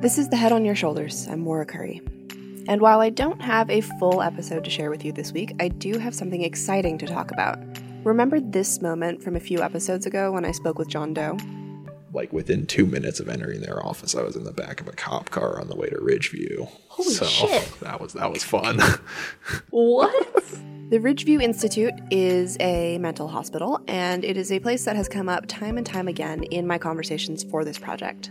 This is the Head on Your Shoulders. I'm Maura Curry. And while I don't have a full episode to share with you this week, I do have something exciting to talk about. Remember this moment from a few episodes ago when I spoke with John Doe? Like within two minutes of entering their office, I was in the back of a cop car on the way to Ridgeview. Holy so shit. that was that was fun. What? The Ridgeview Institute is a mental hospital, and it is a place that has come up time and time again in my conversations for this project.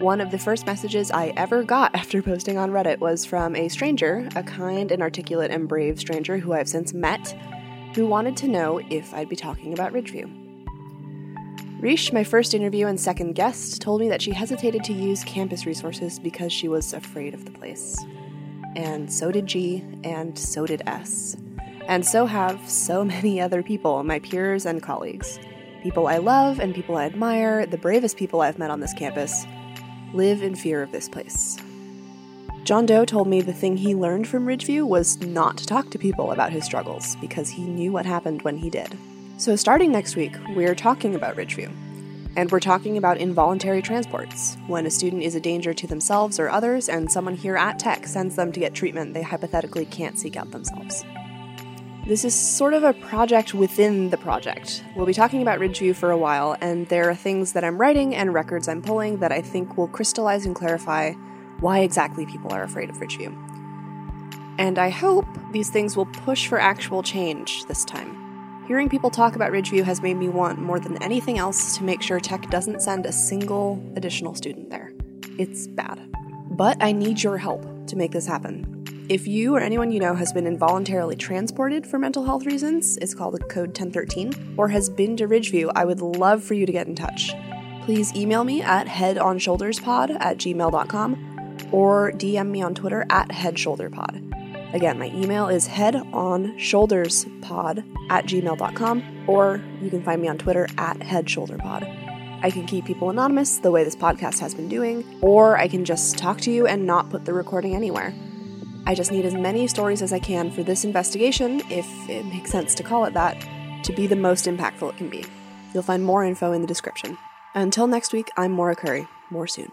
One of the first messages I ever got after posting on Reddit was from a stranger, a kind and articulate and brave stranger who I've since met, who wanted to know if I'd be talking about Ridgeview. Rish, my first interview and second guest, told me that she hesitated to use campus resources because she was afraid of the place. And so did G, and so did S. And so have so many other people, my peers and colleagues. People I love and people I admire, the bravest people I've met on this campus, live in fear of this place. John Doe told me the thing he learned from Ridgeview was not to talk to people about his struggles because he knew what happened when he did. So, starting next week, we're talking about Ridgeview. And we're talking about involuntary transports, when a student is a danger to themselves or others, and someone here at Tech sends them to get treatment they hypothetically can't seek out themselves. This is sort of a project within the project. We'll be talking about Ridgeview for a while, and there are things that I'm writing and records I'm pulling that I think will crystallize and clarify why exactly people are afraid of Ridgeview. And I hope these things will push for actual change this time. Hearing people talk about Ridgeview has made me want more than anything else to make sure Tech doesn't send a single additional student there. It's bad. But I need your help to make this happen. If you or anyone you know has been involuntarily transported for mental health reasons, it's called Code 1013, or has been to Ridgeview, I would love for you to get in touch. Please email me at headonshoulderspod at gmail.com or DM me on Twitter at headshoulderpod. Again, my email is headonshoulderspod at gmail.com, or you can find me on Twitter at headshoulderpod. I can keep people anonymous the way this podcast has been doing, or I can just talk to you and not put the recording anywhere. I just need as many stories as I can for this investigation, if it makes sense to call it that, to be the most impactful it can be. You'll find more info in the description. Until next week, I'm Maura Curry. More soon.